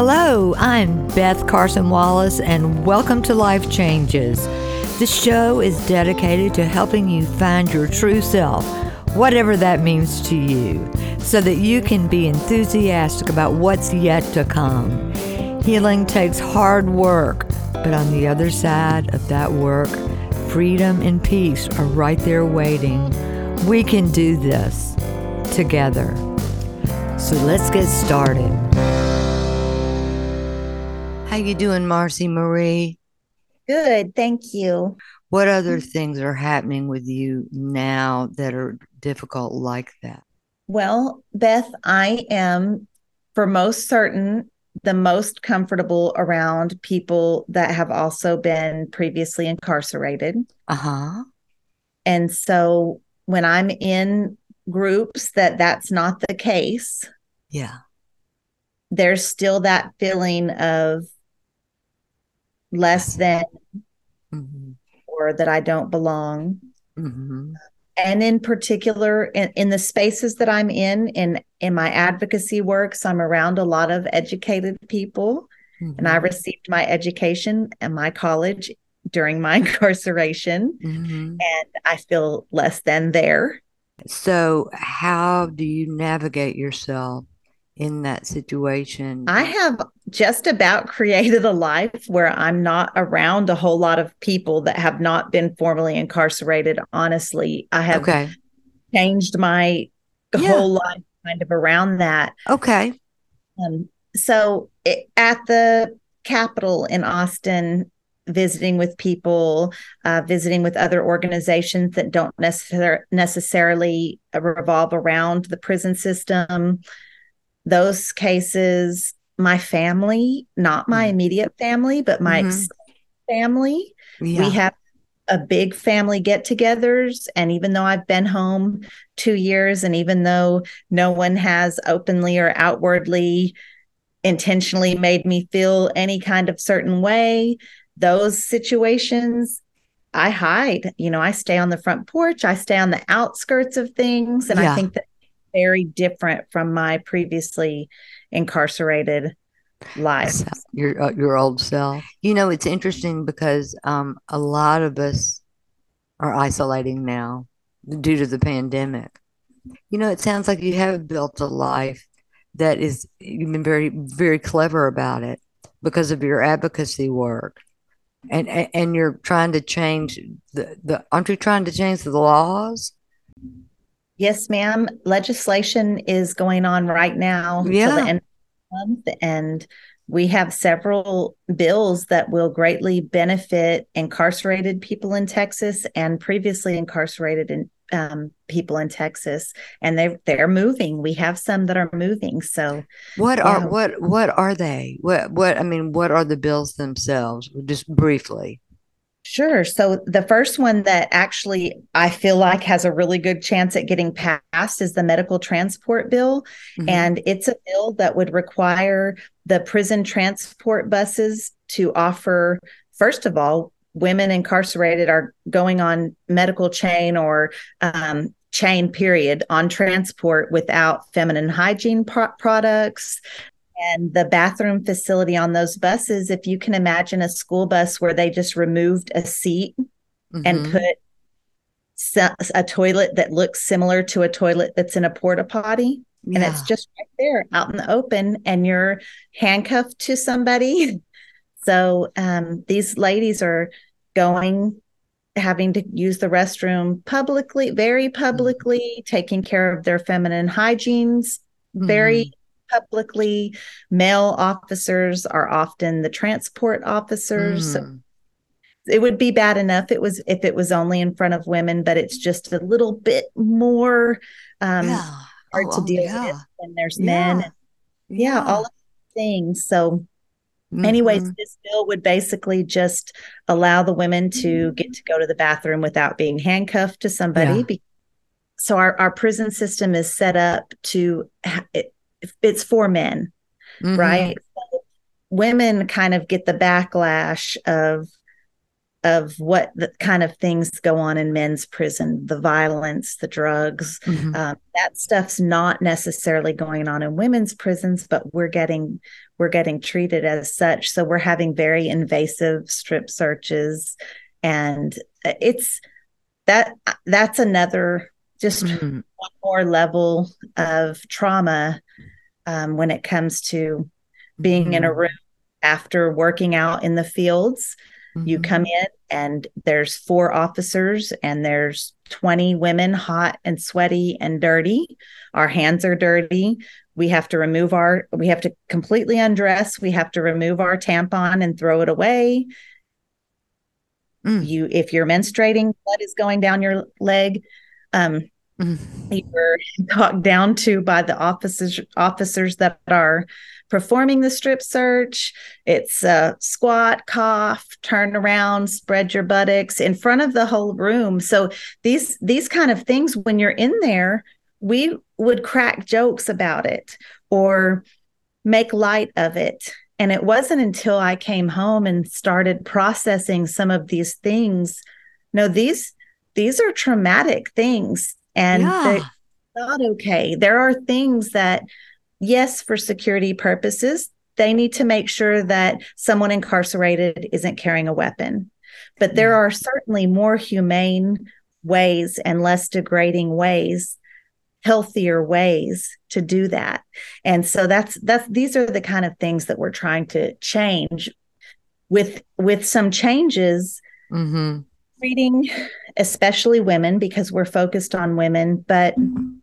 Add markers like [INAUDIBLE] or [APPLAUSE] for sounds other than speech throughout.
Hello, I'm Beth Carson Wallace, and welcome to Life Changes. This show is dedicated to helping you find your true self, whatever that means to you, so that you can be enthusiastic about what's yet to come. Healing takes hard work, but on the other side of that work, freedom and peace are right there waiting. We can do this together. So let's get started. How you doing, Marci Marie? Good, thank you. What other things are happening with you now that are difficult like that? Well, Beth, I am for most certain the most comfortable around people that have also been previously incarcerated. Uh-huh. And so when I'm in groups that that's not the case, Yeah. there's still that feeling of less than hmm or that I don't belong. hmm and in particular in, in the spaces that i'm in in in my advocacy works i'm around a lot of educated people and i received my education and my college during my [LAUGHS] incarceration hmm and i feel less than there. So, how do you navigate yourself in that situation? i have just about created a life where i'm not around a whole lot of people that have not been formally incarcerated honestly i have okay. changed my Yeah. whole life kind of around that Okay. Um, so it, at the Capitol in Austin, visiting with people, uh, visiting with other organizations that don't necessar- necessarily revolve around the prison system, those cases, my family, not my Mhm. immediate family, but my Mhm. family, Yeah. we have a big family get togethers. And even though I've been home two years, and even though no one has openly or outwardly intentionally made me feel any kind of certain way, those situations, I hide. You know, I stay on the front porch, I stay on the outskirts of things. And Yeah. I think that's very different from my previously incarcerated life. Your uh, your old self. You know, it's interesting because um, a lot of us are isolating now due to the pandemic. You know, it sounds like you have built a life that is you've been very very clever about it because of your advocacy work. And and, and you're trying to change the, the aren't you trying to change the laws? Yes, ma'am. Legislation is going on right now till Yeah. the end of the month, and we have several bills that will greatly benefit incarcerated people in Texas and previously incarcerated in, um, people in Texas, and they they're moving. We have some that are moving. So What Yeah. are what what are they? What what I mean, what are the bills themselves? Just briefly. Sure. So the first one that actually I feel like has a really good chance at getting passed is the medical transport bill. Mhm. And it's a bill that would require the prison transport buses to offer, first of all, women incarcerated are going on medical chain or um, chain period on transport without feminine hygiene pro- products. And the bathroom facility on those buses, if you can imagine a school bus where they just removed a seat and Mhm. put a toilet that looks similar to a toilet that's in a porta potty and it's just right there out in the open and you're handcuffed to somebody. [LAUGHS] So um, these ladies are going having to use the restroom publicly very publicly taking care of their feminine hygienes very publicly male officers are often the transport officers so Mm. it would be bad enough it was if it was only in front of women but it's just a little bit more um yeah. hard Oh, to deal yeah. with when there's men Yeah. yeah, all of these things so anyways Mhm. this bill would basically just allow the women to get to go to the bathroom without being handcuffed to somebody Yeah. So our, our prison system is set up to it, it's for men Mhm. right so women kind of get the backlash of of what the kind of things go on in men's prison the violence the drugs mm-hmm. um, that stuff's not necessarily going on in women's prisons but we're getting we're getting treated as such so we're having very invasive strip searches and it's that that's another just mm-hmm. one more level of trauma um, when it comes to being mm-hmm. in a mm-hmm. room after working out in the fields Mm-hmm. You come in and there's four officers and there's 20 women hot and sweaty and dirty. Our hands are dirty. We have to remove our we have to completely undress. We have to remove our tampon and throw it away. Mm. You if you're menstruating, blood is going down your leg. Um you were talked down to by the officers officers that are performing the strip search. It's squat, cough, turn around, spread your buttocks in front of the whole room. So these these kind of things, when you're in there, we would crack jokes about it or make light of it. And it wasn't until I came home and started processing some of these things. No, these these are traumatic things and yeah. not okay. There are things that yes, for security purposes, they need to make sure that someone incarcerated isn't carrying a weapon. But there are certainly more humane ways and less degrading ways healthier ways to do that and so that's that's these are the kind of things that we're trying to change with with some changes mm-hmm. Treating especially women because we're focused on women but mm-hmm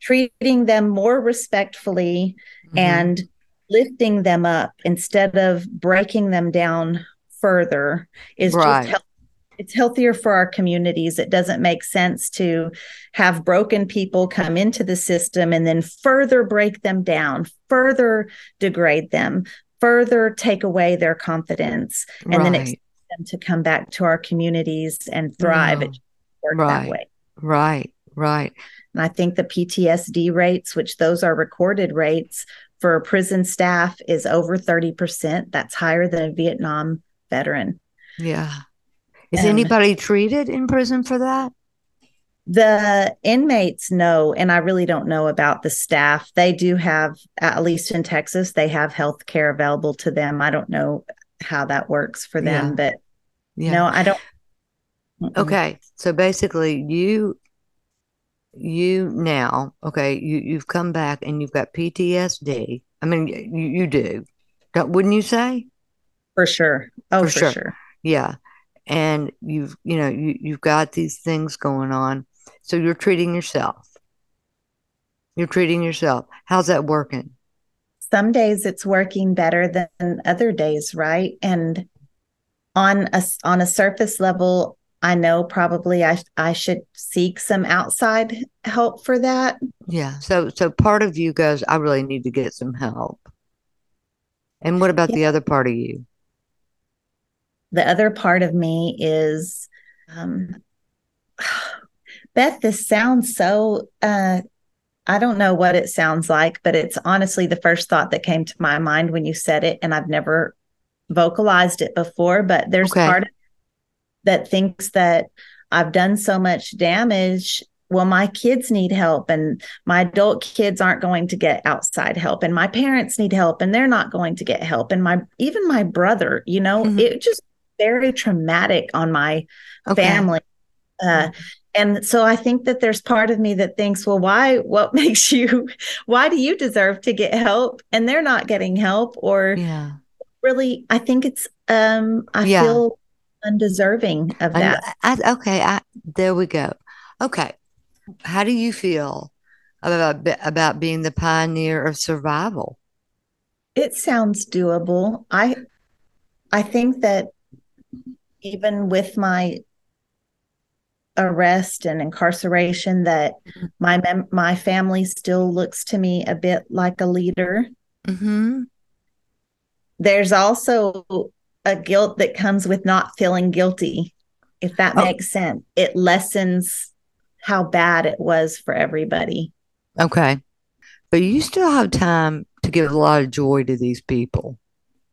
treating them more respectfully mm-hmm. and lifting them up instead of breaking them down further is right. just healthy. it's healthier for our communities it doesn't make sense to have broken people come into the system and then further break them down further degrade them further take away their confidence and right. then them to come back to our communities and thrive it work right. that way right right and I think the PTSD rates, which those are recorded rates for prison staff, is over 30%. That's higher than a Vietnam veteran. Yeah. Is um, anybody treated in prison for that? The inmates know, and I really don't know about the staff. They do have, at least in Texas, they have health care available to them. I don't know how that works for them, yeah. but yeah. no, I don't. Okay. So basically, you you now, okay, you, you've come back and you've got PTSD. I mean, you, you do, Don't, wouldn't you say? For sure. Oh, for, for sure. sure. Yeah. And you've, you know, you, you've got these things going on. So you're treating yourself. You're treating yourself. How's that working? Some days it's working better than other days, right? And on a on a surface level, I know probably I I should seek some outside help for that. Yeah. So so part of you goes, I really need to get some help. And what about yeah. the other part of you? The other part of me is um [SIGHS] Beth, this sounds so uh I don't know what it sounds like, but it's honestly the first thought that came to my mind when you said it, and I've never vocalized it before. But there's okay. part of that thinks that I've done so much damage. Well, my kids need help, and my adult kids aren't going to get outside help, and my parents need help, and they're not going to get help, and my even my brother, you know, mm-hmm. it just very traumatic on my okay. family. Uh, and so I think that there's part of me that thinks, well, why? What [LAUGHS] makes you? Why do you deserve to get help, and they're not getting help? Or yeah. Really, I think it's. um I yeah. feel undeserving of that. I, I, okay, I, there we go. Okay, how do you feel about about being the pioneer of survival? It sounds doable. I I think that even with my arrest and incarceration that mm-hmm. my mem- my family still looks to me a bit like a leader. Mm-hmm. There's also a guilt that comes with not feeling guilty, if that oh. makes sense. It lessens how bad it was for everybody. Okay. But you still have time to give a lot of joy to these people.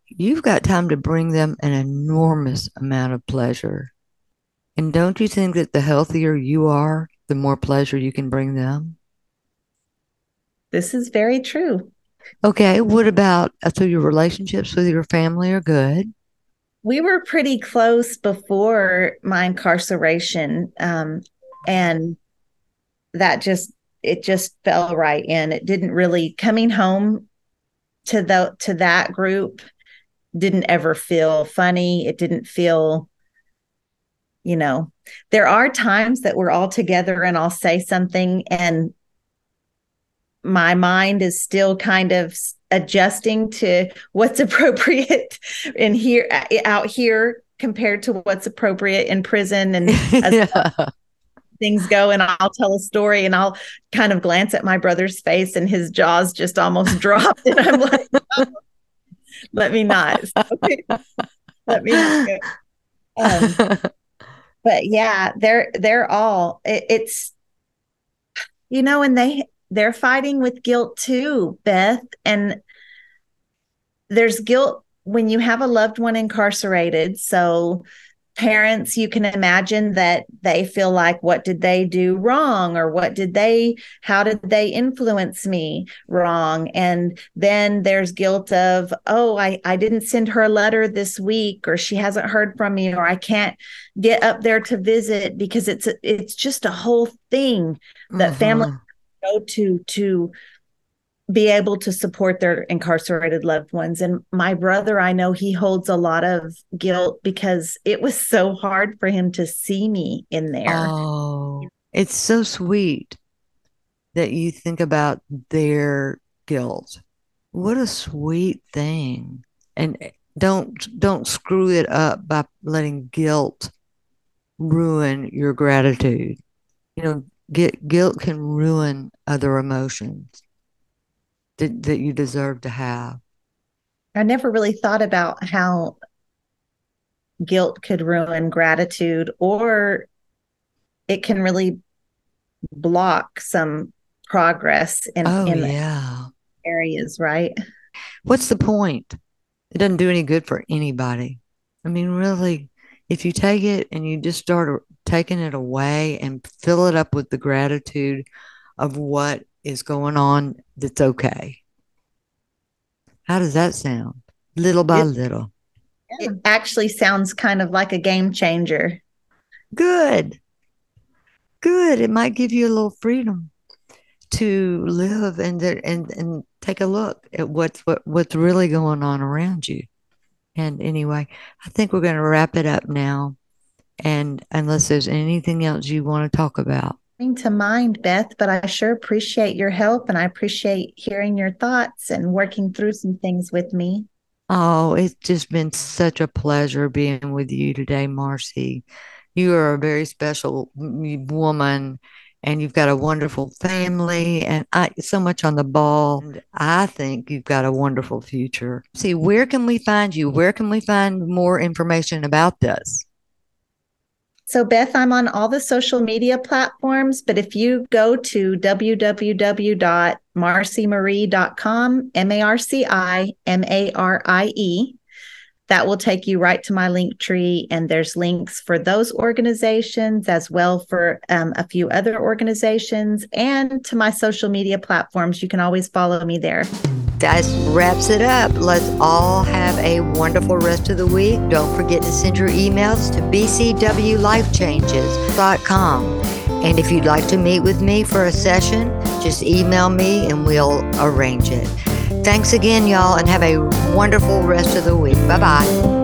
You've got time to bring them an enormous amount of pleasure. And don't you think that the healthier you are, the more pleasure you can bring them? This is very true. Okay. What about uh, so your relationships with your family are good? We were pretty close before my incarceration. Um, and that just, it just fell right in. It didn't really coming home to the to that group didn't ever feel funny. It didn't feel you know, there are times that we're all together and I'll say something and my mind is still kind of adjusting to what's [LAUGHS] appropriate in here out here compared to what's appropriate in prison and [LAUGHS] yeah. things go and I'll tell a story and I'll kind of glance at my brother's face and his jaws just almost [LAUGHS] dropped and I'm like oh, let me not okay. let me um, but yeah, they're they're all it, it's you know, and they they're fighting with guilt too, Beth. And there's guilt when you have a loved one incarcerated. So parents you can imagine that they feel like what did they do wrong or what did they how did they influence me wrong and then there's guilt of oh i i didn't send her a letter this week or she hasn't heard from me or i can't get up there to visit because it's it's just a whole thing that uh-huh. family go to to be able to support their incarcerated loved ones. And my brother, I know he holds a lot of guilt because it was so hard for him to see me in there. Oh, it's so sweet that you think about their guilt. What a sweet thing. And eh, don't don't screw it up by letting guilt ruin your gratitude. You know, get, guilt can ruin other emotions that, that you deserve to have? I never really thought about how guilt could ruin gratitude or it can really block some progress in, oh, in yeah. areas, right? What's the point? It doesn't do any good for anybody. I mean, really, if you take it and you just start taking it away and fill it up with the gratitude of what is going on that's okay. How does that sound? Little by it, little. It actually sounds kind of like a game changer. Good. Good. It might give you a little freedom to live and and and take a look at what's what, what's really going on around you. And anyway, I think we're going to wrap it up now. And unless there's anything else you want to talk about to mind, Beth, but I sure appreciate your help and I appreciate hearing your thoughts and working through some things with me. Oh, it's just been such a pleasure being with you today, Marci. You are a very special woman and you've got a wonderful family and I so much on the ball. I think you've got a wonderful future. See, where can we find you? Where can we find more information about this? So, Beth, I'm on all the social media platforms, but if you go to www.marcimarie.com, M A R C I M A R I E, that will take you right to my link tree. And there's links for those organizations as well for um, a few other organizations and to my social media platforms. You can always follow me there that wraps it up. Let's all have a wonderful rest of the week. Don't forget to send your emails to bcwlifechanges.com. And if you'd like to meet with me for a session, just email me and we'll arrange it. Thanks again, y'all, and have a wonderful rest of the week. Bye bye.